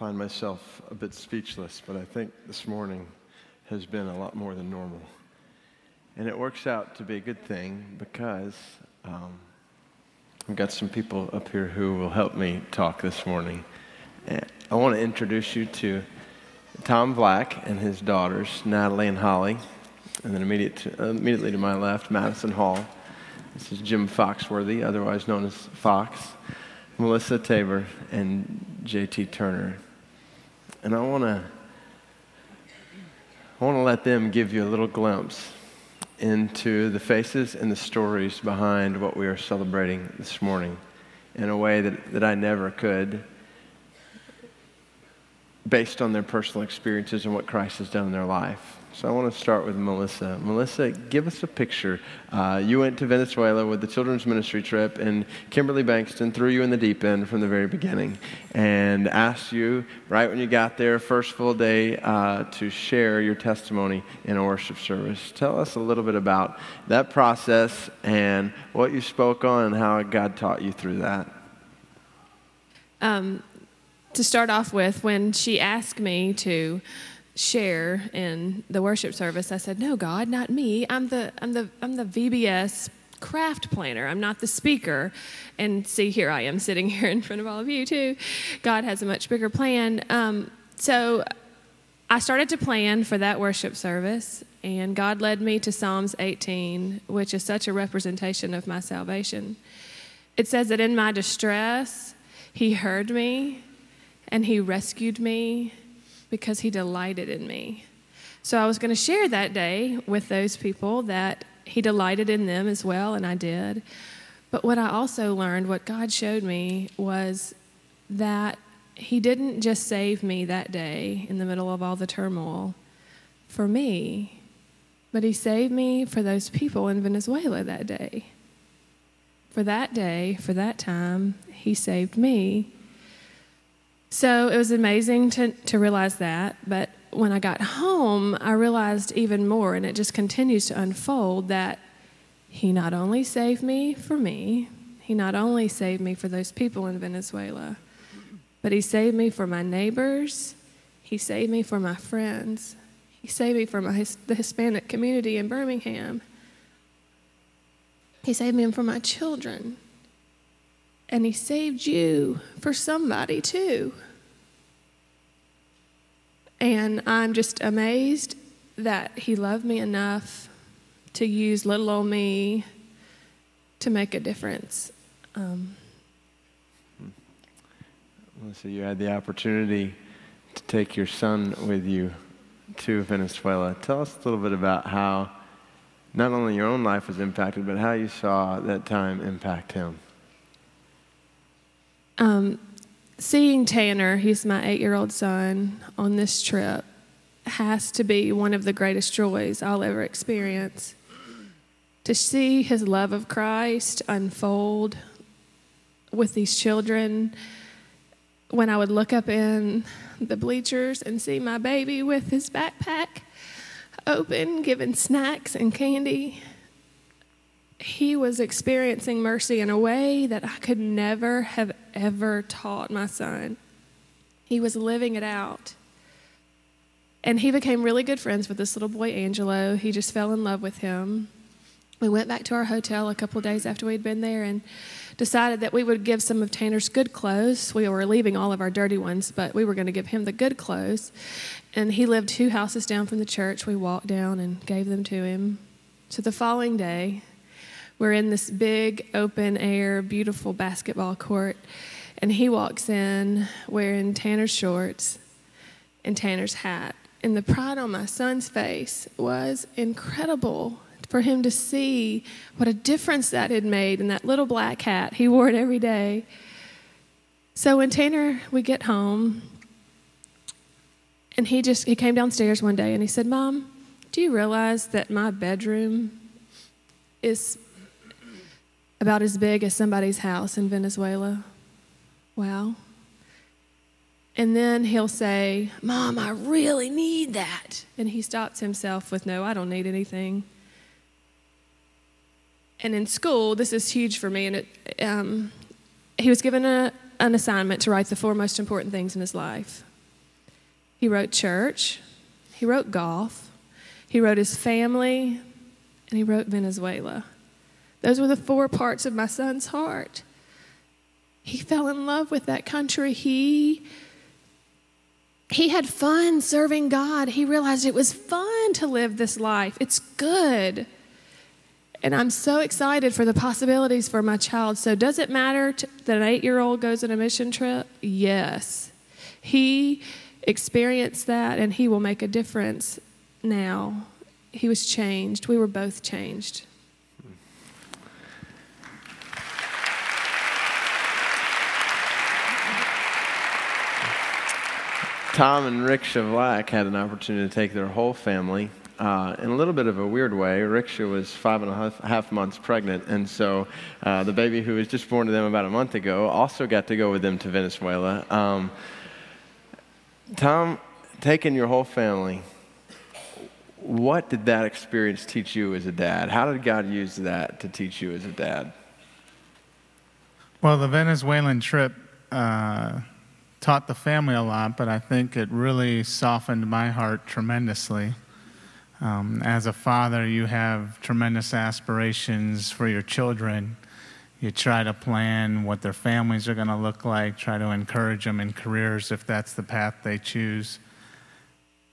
find myself a bit speechless, but I think this morning has been a lot more than normal. And it works out to be a good thing because um, I've got some people up here who will help me talk this morning. And I want to introduce you to Tom Black and his daughters, Natalie and Holly. And then immediate to, uh, immediately to my left, Madison Hall. This is Jim Foxworthy, otherwise known as Fox, Melissa Tabor, and JT Turner. And I want to I want to let them give you a little glimpse into the faces and the stories behind what we are celebrating this morning in a way that, that I never could based on their personal experiences and what Christ has done in their life. So I want to start with Melissa. Melissa, give us a picture. Uh, you went to Venezuela with the children's ministry trip, and Kimberly Bankston threw you in the deep end from the very beginning and asked you, right when you got there, first full day, uh, to share your testimony in a worship service. Tell us a little bit about that process and what you spoke on and how God taught you through that. Um, to start off with, when she asked me to share in the worship service, I said, "No, God, not me. I'm the I'm the I'm the VBS craft planner. I'm not the speaker." And see, here I am sitting here in front of all of you too. God has a much bigger plan. Um, so I started to plan for that worship service, and God led me to Psalms 18, which is such a representation of my salvation. It says that in my distress, He heard me and He rescued me because He delighted in me. So I was going to share that day with those people that He delighted in them as well, and I did. But what I also learned, what God showed me, was that He didn't just save me that day in the middle of all the turmoil for me, but He saved me for those people in Venezuela that day. For that day, for that time, He saved me so it was amazing to, to realize that. But when I got home, I realized even more, and it just continues to unfold that He not only saved me for me, He not only saved me for those people in Venezuela, but He saved me for my neighbors, He saved me for my friends, He saved me for my, the Hispanic community in Birmingham, He saved me for my children. And he saved you for somebody too. And I'm just amazed that he loved me enough to use little old me to make a difference. Um, so you had the opportunity to take your son with you to Venezuela. Tell us a little bit about how not only your own life was impacted, but how you saw that time impact him. Um, seeing Tanner, he's my eight year old son, on this trip has to be one of the greatest joys I'll ever experience. To see his love of Christ unfold with these children, when I would look up in the bleachers and see my baby with his backpack open, giving snacks and candy, he was experiencing mercy in a way that I could never have ever taught my son. He was living it out. And he became really good friends with this little boy, Angelo. He just fell in love with him. We went back to our hotel a couple days after we'd been there and decided that we would give some of Tanner's good clothes. We were leaving all of our dirty ones, but we were going to give him the good clothes. And he lived two houses down from the church. We walked down and gave them to him. So the following day, we're in this big, open air, beautiful basketball court, and he walks in wearing Tanner's shorts and Tanner's hat. And the pride on my son's face was incredible for him to see what a difference that had made in that little black hat. He wore it every day. So when Tanner, we get home, and he just he came downstairs one day and he said, "Mom, do you realize that my bedroom is about as big as somebody's house in Venezuela. Wow. And then he'll say, Mom, I really need that. And he stops himself with, No, I don't need anything. And in school, this is huge for me. And it, um, he was given a, an assignment to write the four most important things in his life. he wrote church, he wrote golf, he wrote his family, and he wrote Venezuela. Those were the four parts of my son's heart. He fell in love with that country. He he had fun serving God. He realized it was fun to live this life. It's good. And I'm so excited for the possibilities for my child. So, does it matter to, that an eight year old goes on a mission trip? Yes. He experienced that and he will make a difference now. He was changed. We were both changed. Tom and Riksha Black had an opportunity to take their whole family uh, in a little bit of a weird way. Riksha was five and a half, half months pregnant, and so uh, the baby who was just born to them about a month ago also got to go with them to Venezuela. Um, Tom, taking your whole family, what did that experience teach you as a dad? How did God use that to teach you as a dad? Well, the Venezuelan trip uh, taught the family a lot, but I think it really softened my heart tremendously. Um, as a father, you have tremendous aspirations for your children. You try to plan what their families are going to look like, try to encourage them in careers if that's the path they choose.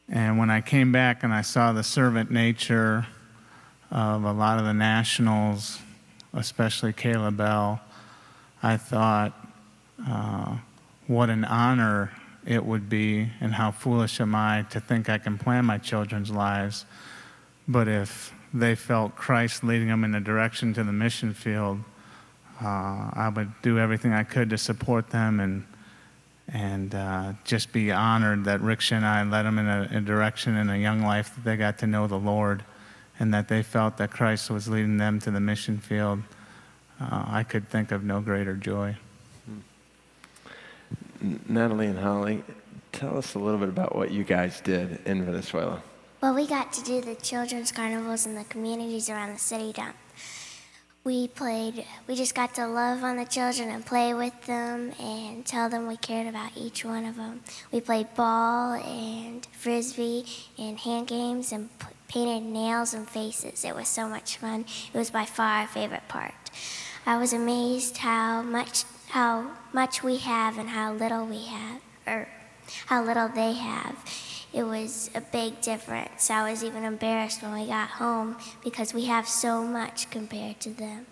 And when I came back and I saw the servant nature of a lot of the nationals, especially Caleb Bell, I thought, uh, what an honor it would be, and how foolish am I to think I can plan my children's lives. But if they felt Christ leading them in a direction to the mission field, uh, I would do everything I could to support them and and uh, just be honored that Riksha and I led them in a, a, direction in a young life that they got to know the Lord and that they felt that Christ was leading them to the mission field. Uh, I could think of no greater joy. Natalie and Holly, tell us a little bit about what you guys did in Venezuela. Well, we got to do the children's carnivals in the communities around the city. We played, we just got to love on the children and play with them and tell them we cared about each one of them. We played ball and frisbee and hand games and painted nails and faces. It was so much fun. It was by far our favorite part. I was amazed how much how much we have and how little we have, or how little they have. It was a big difference. I was even embarrassed when we got home because we have so much compared to them.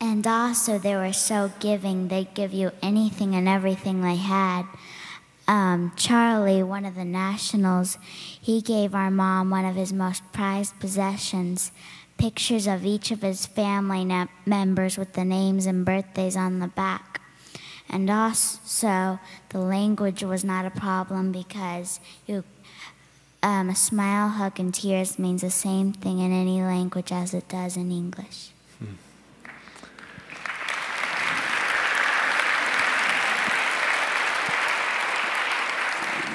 And also, they were so giving. They'd give you anything and everything they had. Um, Charlie, one of the nationals, he gave our mom one of his most prized possessions pictures of each of his family members with the names and birthdays on the back. And also, the language was not a problem because you, um, a smile, hug, and tears means the same thing in any language as it does in English.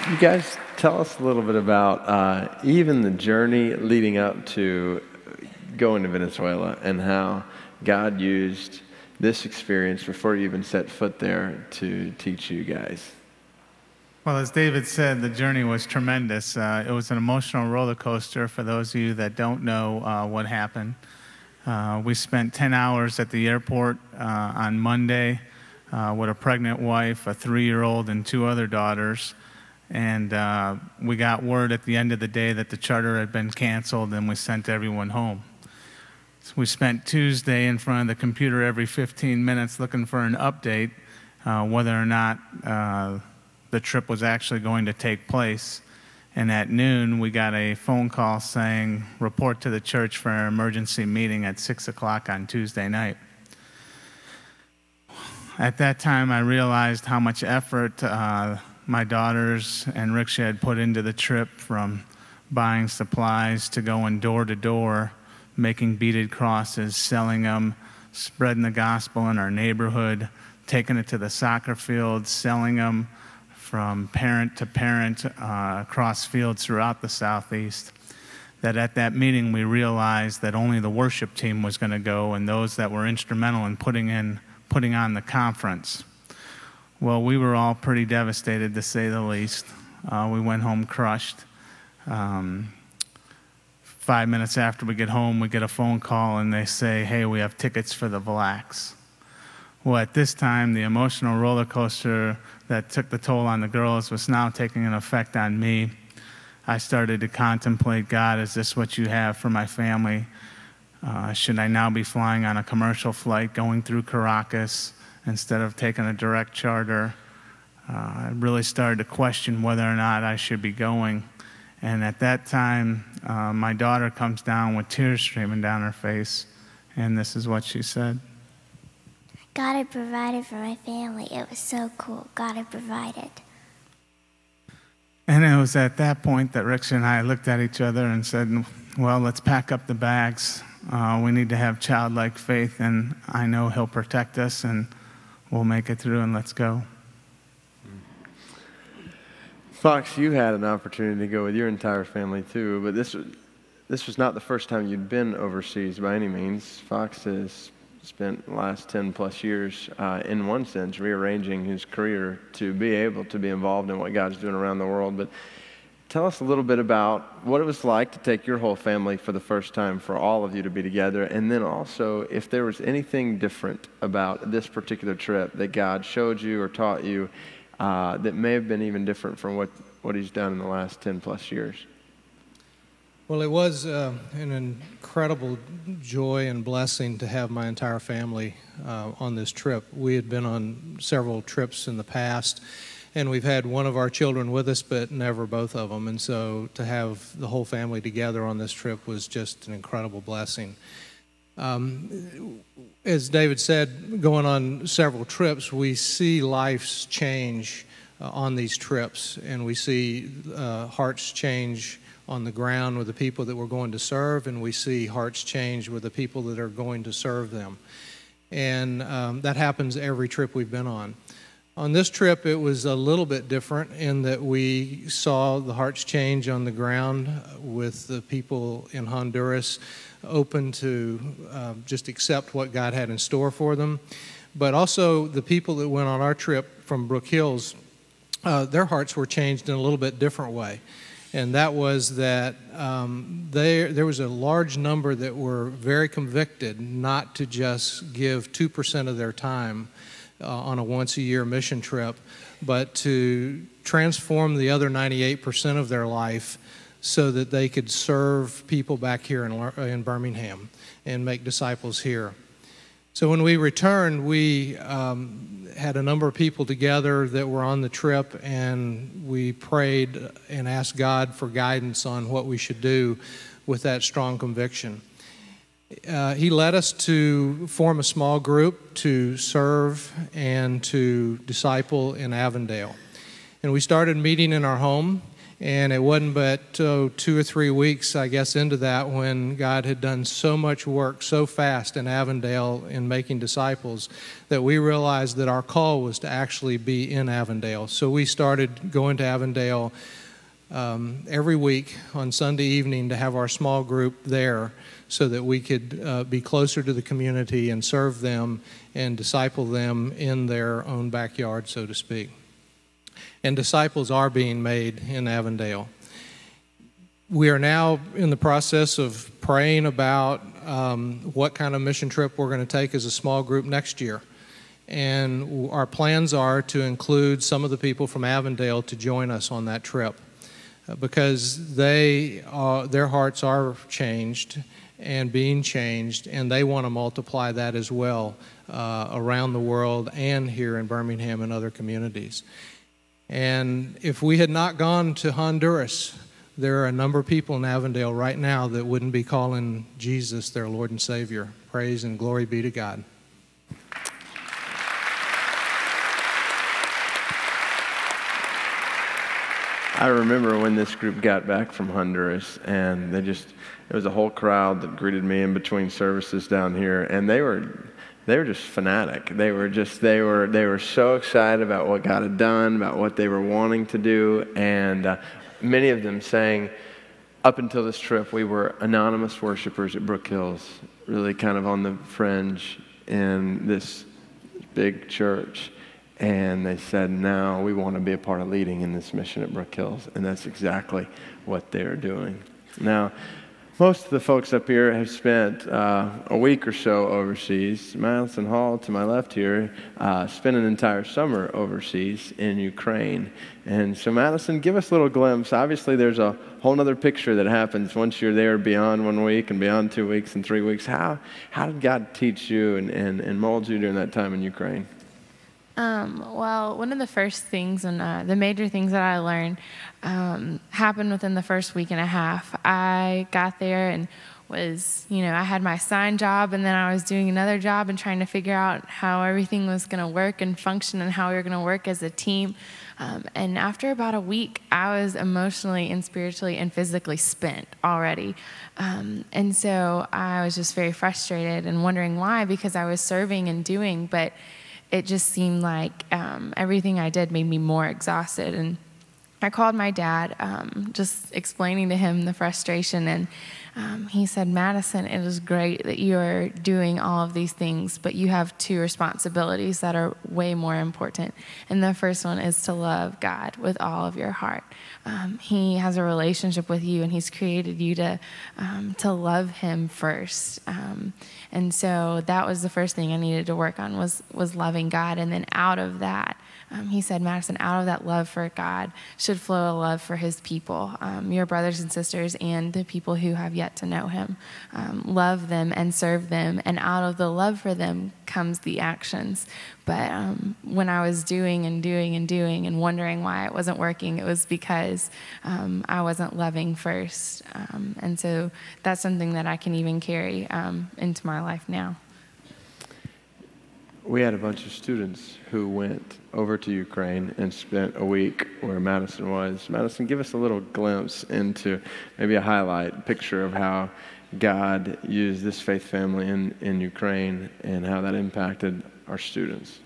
You guys tell us a little bit about uh, even the journey leading up to going to Venezuela and how God used this experience before you even set foot there to teach you guys? Well, as David said, the journey was tremendous. Uh, it was an emotional roller coaster for those of you that don't know uh, what happened. Uh, we spent 10 hours at the airport uh, on Monday uh, with a pregnant wife, a three year old, and two other daughters. And uh, we got word at the end of the day that the charter had been canceled and we sent everyone home. So we spent Tuesday in front of the computer every 15 minutes looking for an update, uh, whether or not uh, the trip was actually going to take place. And at noon, we got a phone call saying, report to the church for an emergency meeting at 6 o'clock on Tuesday night. At that time, I realized how much effort uh, my daughters and Riksha had put into the trip from buying supplies to going door to door making beaded crosses, selling them, spreading the gospel in our neighborhood, taking it to the soccer field, selling them from parent to parent uh, across fields throughout the southeast. That at that meeting we realized that only the worship team was going to go and those that were instrumental in putting in putting on the conference. Well, we were all pretty devastated to say the least. Uh, we went home crushed. Um, five minutes after we get home, we get a phone call and they say, Hey, we have tickets for the Blacks. Well, at this time, the emotional roller coaster that took the toll on the girls was now taking an effect on me. I started to contemplate God, is this what you have for my family? Uh, should I now be flying on a commercial flight going through Caracas instead of taking a direct charter? Uh, I really started to question whether or not I should be going. And at that time, uh, my daughter comes down with tears streaming down her face, and this is what she said. God had provided for my family. It was so cool. God had provided. And it was at that point that Rick and I looked at each other and said, Well, let's pack up the bags. Uh, we need to have childlike faith, and I know He'll protect us, and we'll make it through, and let's go. Fox, you had an opportunity to go with your entire family too, but this was, this was not the first time you'd been overseas by any means. Fox has spent the last 10 plus years, uh, in one sense, rearranging his career to be able to be involved in what God's doing around the world. But tell us a little bit about what it was like to take your whole family for the first time, for all of you to be together, and then also if there was anything different about this particular trip that God showed you or taught you uh, that may have been even different from what, what He's done in the last 10 plus years. Well, it was uh, an incredible joy and blessing to have my entire family uh, on this trip. We had been on several trips in the past, and we've had one of our children with us, but never both of them. And so to have the whole family together on this trip was just an incredible blessing. Um, as David said, going on several trips, we see lives change uh, on these trips, and we see uh, hearts change on the ground with the people that we're going to serve, and we see hearts change with the people that are going to serve them. And um, that happens every trip we've been on. On this trip, it was a little bit different in that we saw the hearts change on the ground with the people in Honduras open to uh, just accept what God had in store for them. But also, the people that went on our trip from Brook Hills, uh, their hearts were changed in a little bit different way and that was that um, there, there was a large number that were very convicted not to just give 2% of their time uh, on a once a year mission trip, but to transform the other 98% of their life so that they could serve people back here in, in Birmingham and make disciples here. So when we returned, we um, had a number of people together that were on the trip, and we prayed and asked God for guidance on what we should do with that strong conviction. Uh, he led us to form a small group to serve and to disciple in Avondale. And we started meeting in our home and it wasn't but oh, two or three weeks, I guess, into that when God had done so much work so fast in Avondale in making disciples that we realized that our call was to actually be in Avondale. So we started going to Avondale um, every week on Sunday evening to have our small group there so that we could uh, be closer to the community and serve them and disciple them in their own backyard, so to speak and disciples are being made in Avondale. We are now in the process of praying about um, what kind of mission trip we're going to take as a small group next year. And our plans are to include some of the people from Avondale to join us on that trip uh, because they uh, their hearts are changed and being changed, and they want to multiply that as well uh, around the world and here in Birmingham and other communities. And if we had not gone to Honduras, there are a number of people in Avondale right now that wouldn't be calling Jesus their Lord and Savior. Praise and glory be to God. I remember when this group got back from Honduras, and they just, it was a whole crowd that greeted me in between services down here, and they were they were just fanatic. They were just they were they were so excited about what God had done, about what they were wanting to do, and uh, many of them saying, up until this trip, we were anonymous worshipers at Brook Hills, really kind of on the fringe in this big church. and they said, "No, we want to be a part of leading in this mission at Brook Hills," and that's exactly what they're doing. Now, most of the folks up here have spent uh, a week or so overseas. Madison Hall, to my left here, uh, spent an entire summer overseas in Ukraine. And so, Madison, give us a little glimpse. Obviously, there's a whole other picture that happens once you're there beyond one week and beyond two weeks and three weeks. How, how did God teach you and, and, and mold you during that time in Ukraine? Um, well, one of the first things and uh, the major things that I learned um, happened within the first week and a half. I got there and was, you know, I had my sign job and then I was doing another job and trying to figure out how everything was going to work and function and how we were going to work as a team. Um, and after about a week, I was emotionally and spiritually and physically spent already. Um, and so I was just very frustrated and wondering why because I was serving and doing, but it just seemed like um, everything I did made me more exhausted. And I called my dad, um, just explaining to him the frustration, and um, he said, Madison, it is great that you are doing all of these things, but you have two responsibilities that are way more important. And the first one is to love God with all of your heart. Um, he has a relationship with you, and He's created you to um, to love Him first. Um, and so that was the first thing I needed to work on was was loving God, and then out of that. Um, he said, Madison, out of that love for God should flow a love for his people, um, your brothers and sisters, and the people who have yet to know him. Um, love them and serve them, and out of the love for them comes the actions. But um, when I was doing and doing and doing and wondering why it wasn't working, it was because um, I wasn't loving first. Um, and so that's something that I can even carry into my life now we had a bunch of students who went over to Ukraine and spent a week where Madison was. Madison, give us a little glimpse into maybe a highlight picture of how God used this faith family in, in Ukraine and how that impacted our students.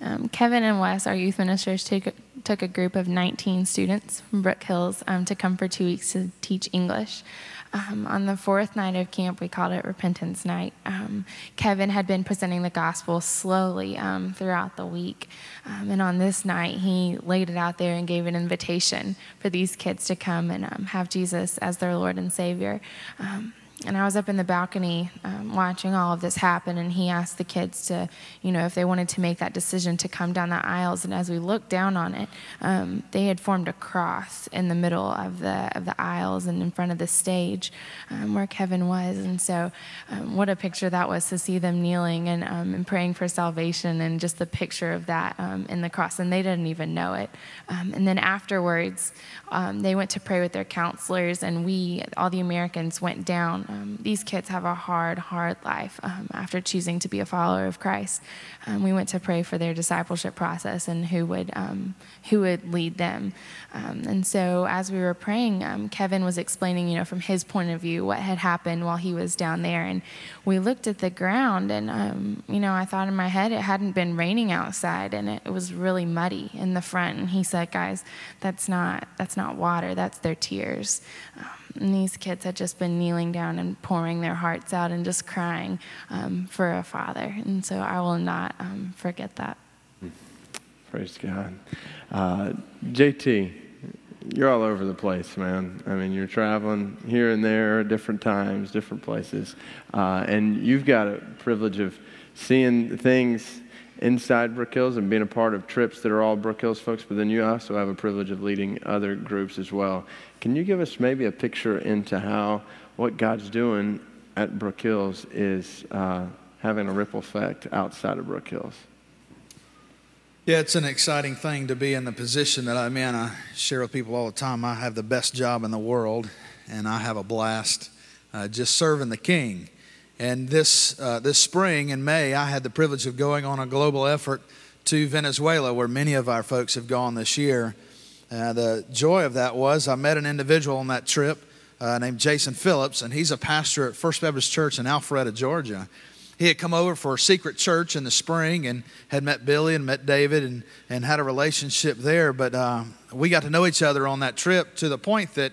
Um, Kevin and Wes, our youth ministers, took, took a group of 19 students from Brook Hills um, to come for two weeks to teach English. Um, on the fourth night of camp, we called it Repentance Night. Um, Kevin had been presenting the gospel slowly um, throughout the week. Um, and on this night, he laid it out there and gave an invitation for these kids to come and um, have Jesus as their Lord and Savior. And I was up in the balcony um, watching all of this happen, and he asked the kids to, you know, if they wanted to make that decision to come down the aisles. And as we looked down on it, um, they had formed a cross in the middle of the of the aisles and in front of the stage um, where Kevin was. And so, um, what a picture that was to see them kneeling and, um, and praying for salvation, and just the picture of that um, in the cross. And they didn't even know it. and then afterwards, they went to pray with their counselors, and we, all the Americans, went down um, these kids have a hard, hard life um, after choosing to be a follower of Christ. Um, we went to pray for their discipleship process and who would um, who would lead them. Um, and so, as we were praying, um, Kevin was explaining, you know, from his point of view, what had happened while he was down there. And we looked at the ground, and you know, I thought in my head it hadn't been raining outside, and it, it was really muddy in the front. And he said, "Guys, that's not that's not water. That's their tears." And these kids had just been kneeling down and pouring their hearts out and just crying um, for a father. And so I will not um, forget that. Praise God. Uh, JT, you're all over the place, man. I mean, you're traveling here and there different times, different places. Uh, and you've got a privilege of seeing things inside Brook Hills and being a part of trips that are all Brook Hills folks, but then you also have a privilege of leading other groups as well. Can you give us maybe a picture into how what God's doing at Brook Hills is uh, having a ripple effect outside of Brook Hills? Yeah, it's an exciting thing to be in the position that I'm in. I share with people all the time I have the best job in the world, and I have a blast uh, just serving the King. And this, uh, this spring in May, I had the privilege of going on a global effort to Venezuela, where many of our folks have gone this year. Uh, the joy of that was I met an individual on that trip uh, named Jason Phillips, and he's a pastor at First Baptist Church in Alpharetta, Georgia. He had come over for a secret church in the spring and had met Billy and met David and, and had a relationship there. But uh, we got to know each other on that trip to the point that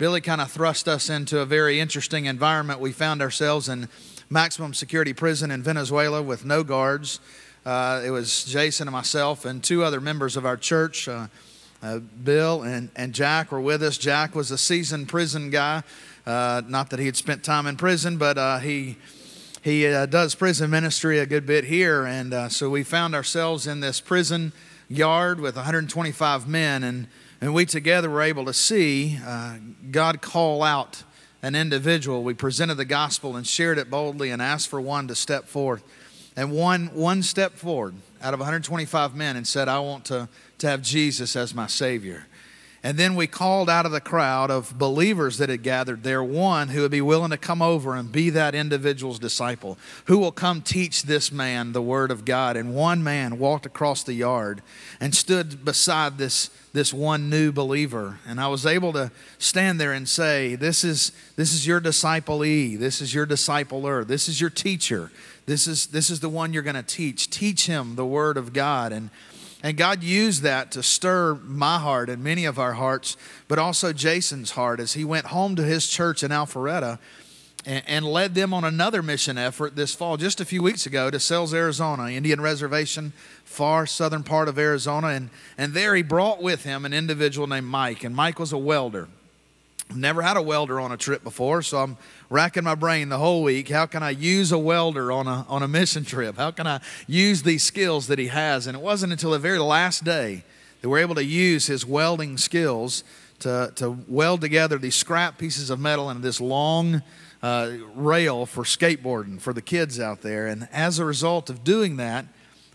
Billy kind of thrust us into a very interesting environment. We found ourselves in maximum security prison in Venezuela with no guards. Uh, it was Jason and myself and two other members of our church. Uh, uh, Bill and, and Jack were with us. Jack was a seasoned prison guy. Uh, not that he had spent time in prison, but uh, he he uh, does prison ministry a good bit here. And so we found ourselves in this prison yard with 125 men, and, and we together were able to see uh, God call out an individual. We presented the gospel and shared it boldly and asked for one to step forth. And one, one step forward out of 125 men and said, I want to, to have Jesus as my Savior. And then we called out of the crowd of believers that had gathered there one who would be willing to come over and be that individual's disciple, who will come teach this man the Word of God. And one man walked across the yard and stood beside this, this one new believer. And I was able to stand there and say, This is, this is your disciplee, this is your discipler, this is your teacher, this is, this is the one you're going to teach. Teach him the Word of God. And and God used that to stir my heart and many of our hearts, but also Jason's heart as he went home to his church in Alpharetta and, and led them on another mission effort this fall, just a few weeks ago, to Sells, Arizona, Indian Reservation, far southern part of Arizona. And, and there he brought with him an individual named Mike, and Mike was a welder. Never had a welder on a trip before, so I'm racking my brain the whole week. How can I use a welder on a, on a mission trip? How can I use these skills that he has? And it wasn't until the very last day that we're able to use his welding skills to, to weld together these scrap pieces of metal and this long uh, rail for skateboarding for the kids out there. And as a result of doing that,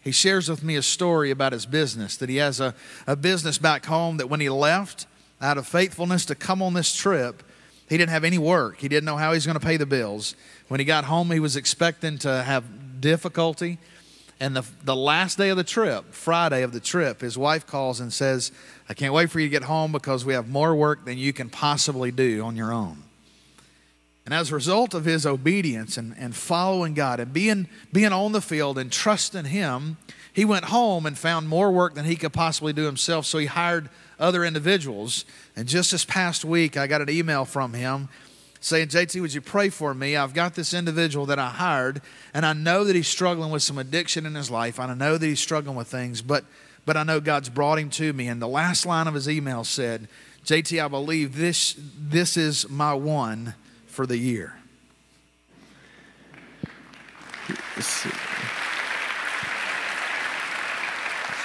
he shares with me a story about his business that he has a, a business back home that when he left, out of faithfulness to come on this trip, he didn't have any work. He didn't know how he was going to pay the bills. When he got home, he was expecting to have difficulty. And the, the last day of the trip, Friday of the trip, his wife calls and says, I can't wait for you to get home because we have more work than you can possibly do on your own. And as a result of his obedience and, and following God and being, being on the field and trusting Him, he went home and found more work than he could possibly do himself. So he hired other individuals. And just this past week, I got an email from him saying, JT, would you pray for me? I've got this individual that I hired, and I know that he's struggling with some addiction in his life. And I know that he's struggling with things, but, but I know God's brought him to me. And the last line of his email said, JT, I believe this, this is my one for the year.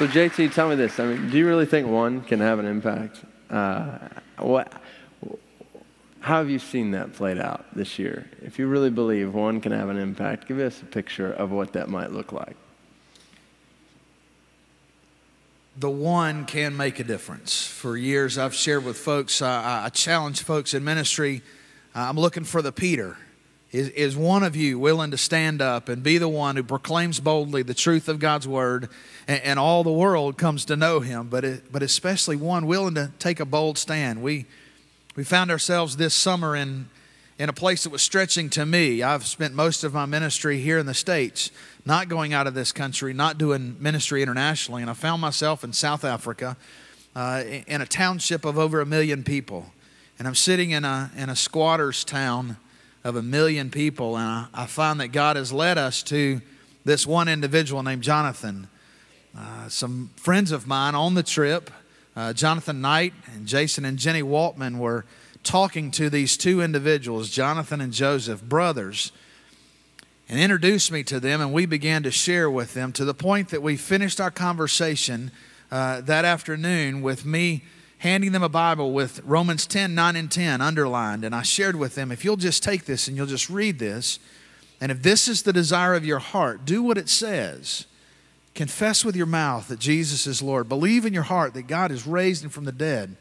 So, JT, tell me this. I mean, do you really think one can have an impact? Uh, what, how have you seen that played out this year? If you really believe one can have an impact, give us a picture of what that might look like. The one can make a difference. For years, I've shared with folks, uh, I challenge folks in ministry. Uh, I'm looking for the Peter is, is one of you willing to stand up and be the one who proclaims boldly the truth of God's word and, and all the world comes to know him, but, it, but especially one willing to take a bold stand? We, we found ourselves this summer in, in a place that was stretching to me. I've spent most of my ministry here in the States, not going out of this country, not doing ministry internationally, and I found myself in South Africa uh, in a township of over a million people. And I'm sitting in a, in a squatter's town of a million people. And I, I find that God has led us to this one individual named Jonathan. Uh, some friends of mine on the trip, uh, Jonathan Knight and Jason and Jenny Waltman, were talking to these two individuals, Jonathan and Joseph, brothers, and introduced me to them, and we began to share with them to the point that we finished our conversation uh, that afternoon with me handing them a Bible with Romans 10, 9, and 10 underlined. And I shared with them, if you'll just take this and you'll just read this, and if this is the desire of your heart, do what it says. Confess with your mouth that Jesus is Lord. Believe in your heart that God has raised him from the dead,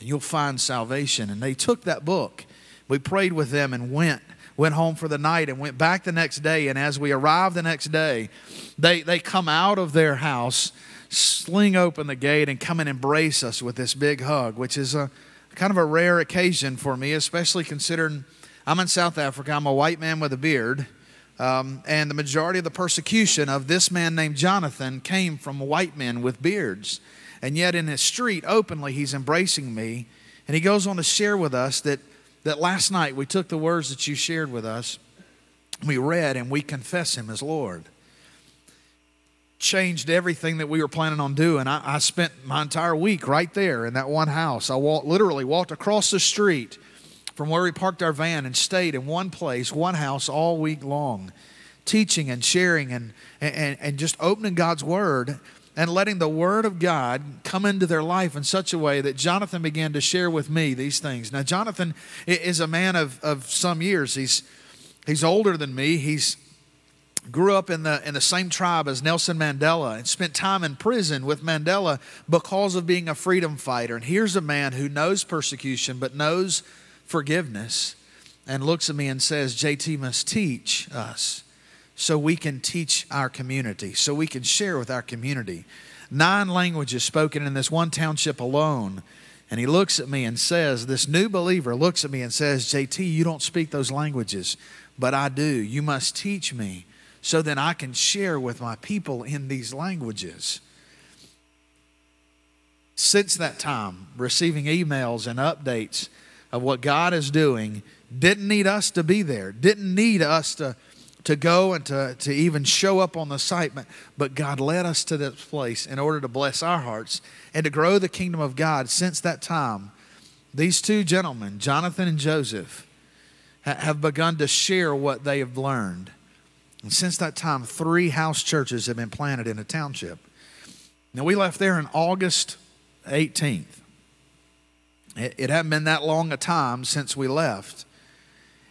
and you'll find salvation. And they took that book. We prayed with them and went went home for the night and went back the next day. And as we arrived the next day, they, they come out of their house sling open the gate and come and embrace us with this big hug, which is a kind of a rare occasion for me, especially considering I'm in South Africa. I'm a white man with a beard. Um, and the majority of the persecution of this man named Jonathan came from white men with beards. And yet, in his street, openly, he's embracing me. And he goes on to share with us that, that last night we took the words that you shared with us, we read, and we confess him as Lord. Changed everything that we were planning on doing. I, I spent my entire week right there in that one house. I walked, literally walked across the street from where we parked our van and stayed in one place, one house all week long, teaching and sharing and, and, and just opening God's Word and letting the Word of God come into their life in such a way that Jonathan began to share with me these things. Now, Jonathan is a man of, of some years. He's, he's older than me. He's grew up in the in the same tribe as Nelson Mandela and spent time in prison with Mandela because of being a freedom fighter. And here's a man who knows persecution but knows forgiveness and looks at me and says, "JT must teach us so we can teach our community, so we can share with our community." Nine languages spoken in this one township alone. And he looks at me and says, This new believer looks at me and says, JT, you don't speak those languages, but I do. You must teach me so that I can share with my people in these languages. Since that time, receiving emails and updates of what God is doing, didn't need us to be there, didn't need us to, to go and to, to even show up on the site, but, but God led us to this place in order to bless our hearts and to grow the kingdom of God. Since that time, these two gentlemen, Jonathan and Joseph, have begun to share what they have learned. And since that time, three house churches have been planted in a township. Now, we left there on August 18th. It, it hadn't been that long a time since we left.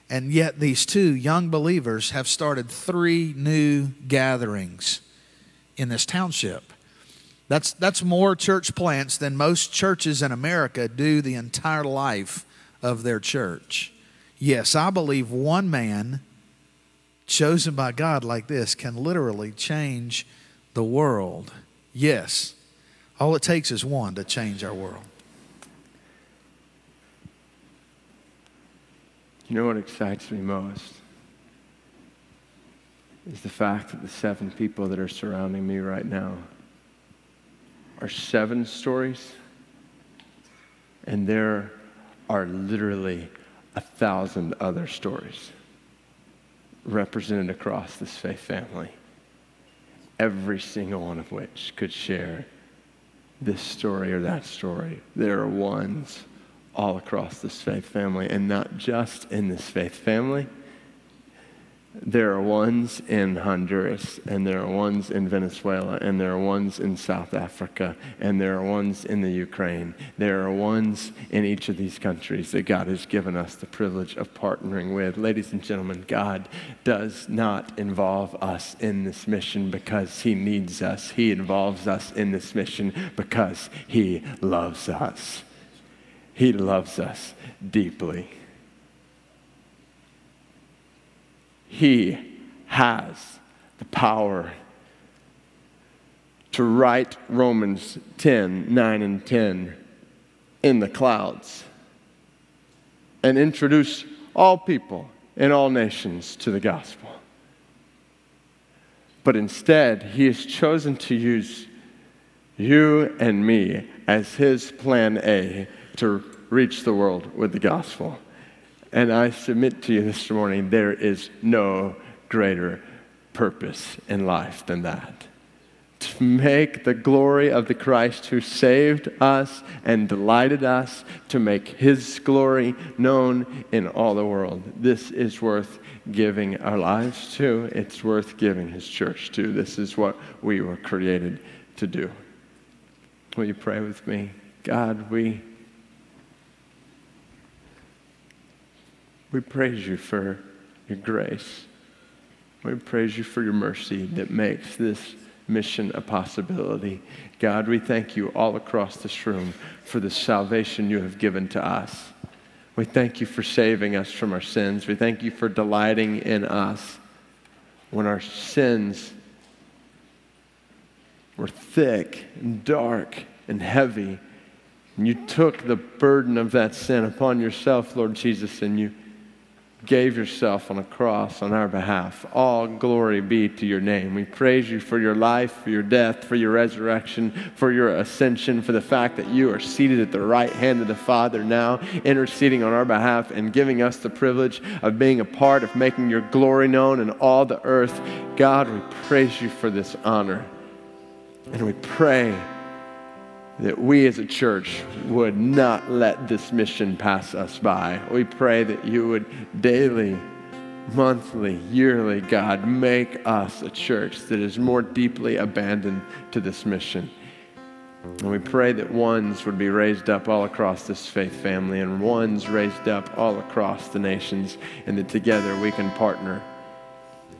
And yet, these two young believers have started three new gatherings in this township. That's, that's more church plants than most churches in America do the entire life of their church. Yes, I believe one man chosen by God like this can literally change the world. Yes, all it takes is one to change our world. You know what excites me most? Is the fact that the seven people that are surrounding me right now are seven stories, and there are literally a thousand other stories represented across this faith family, every single one of which could share this story or that story. There are ones all across this faith family, and not just in this faith family there are ones in Honduras, and there are ones in Venezuela, and there are ones in South Africa, and there are ones in the Ukraine. There are ones in each of these countries that God has given us the privilege of partnering with. Ladies and gentlemen, God does not involve us in this mission because He needs us. He involves us in this mission because He loves us. He loves us deeply. He has the power to write Romans 10 9 and 10 in the clouds and introduce all people in all nations to the gospel. But instead, he has chosen to use you and me as his plan A to reach the world with the gospel. And I submit to you this morning there is no greater purpose in life than that. To make the glory of the Christ who saved us and delighted us, to make his glory known in all the world. This is worth giving our lives to. It's worth giving his church to. This is what we were created to do. Will you pray with me? God, we We praise you for your grace. We praise you for your mercy that makes this mission a possibility. God, we thank you all across this room for the salvation you have given to us. We thank you for saving us from our sins. We thank you for delighting in us when our sins were thick and dark and heavy. And you took the burden of that sin upon yourself, Lord Jesus, and you gave yourself on a cross on our behalf. All glory be to your name. We praise you for your life, for your death, for your resurrection, for your ascension, for the fact that you are seated at the right hand of the Father now, interceding on our behalf and giving us the privilege of being a part of making your glory known in all the earth. God, we praise you for this honor. And we pray that we as a church would not let this mission pass us by. We pray that you would daily, monthly, yearly, God, make us a church that is more deeply abandoned to this mission. And we pray that ones would be raised up all across this faith family and ones raised up all across the nations, and that together we can partner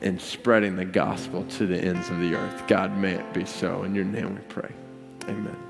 in spreading the gospel to the ends of the earth. God, may it be so. In your name we pray. Amen.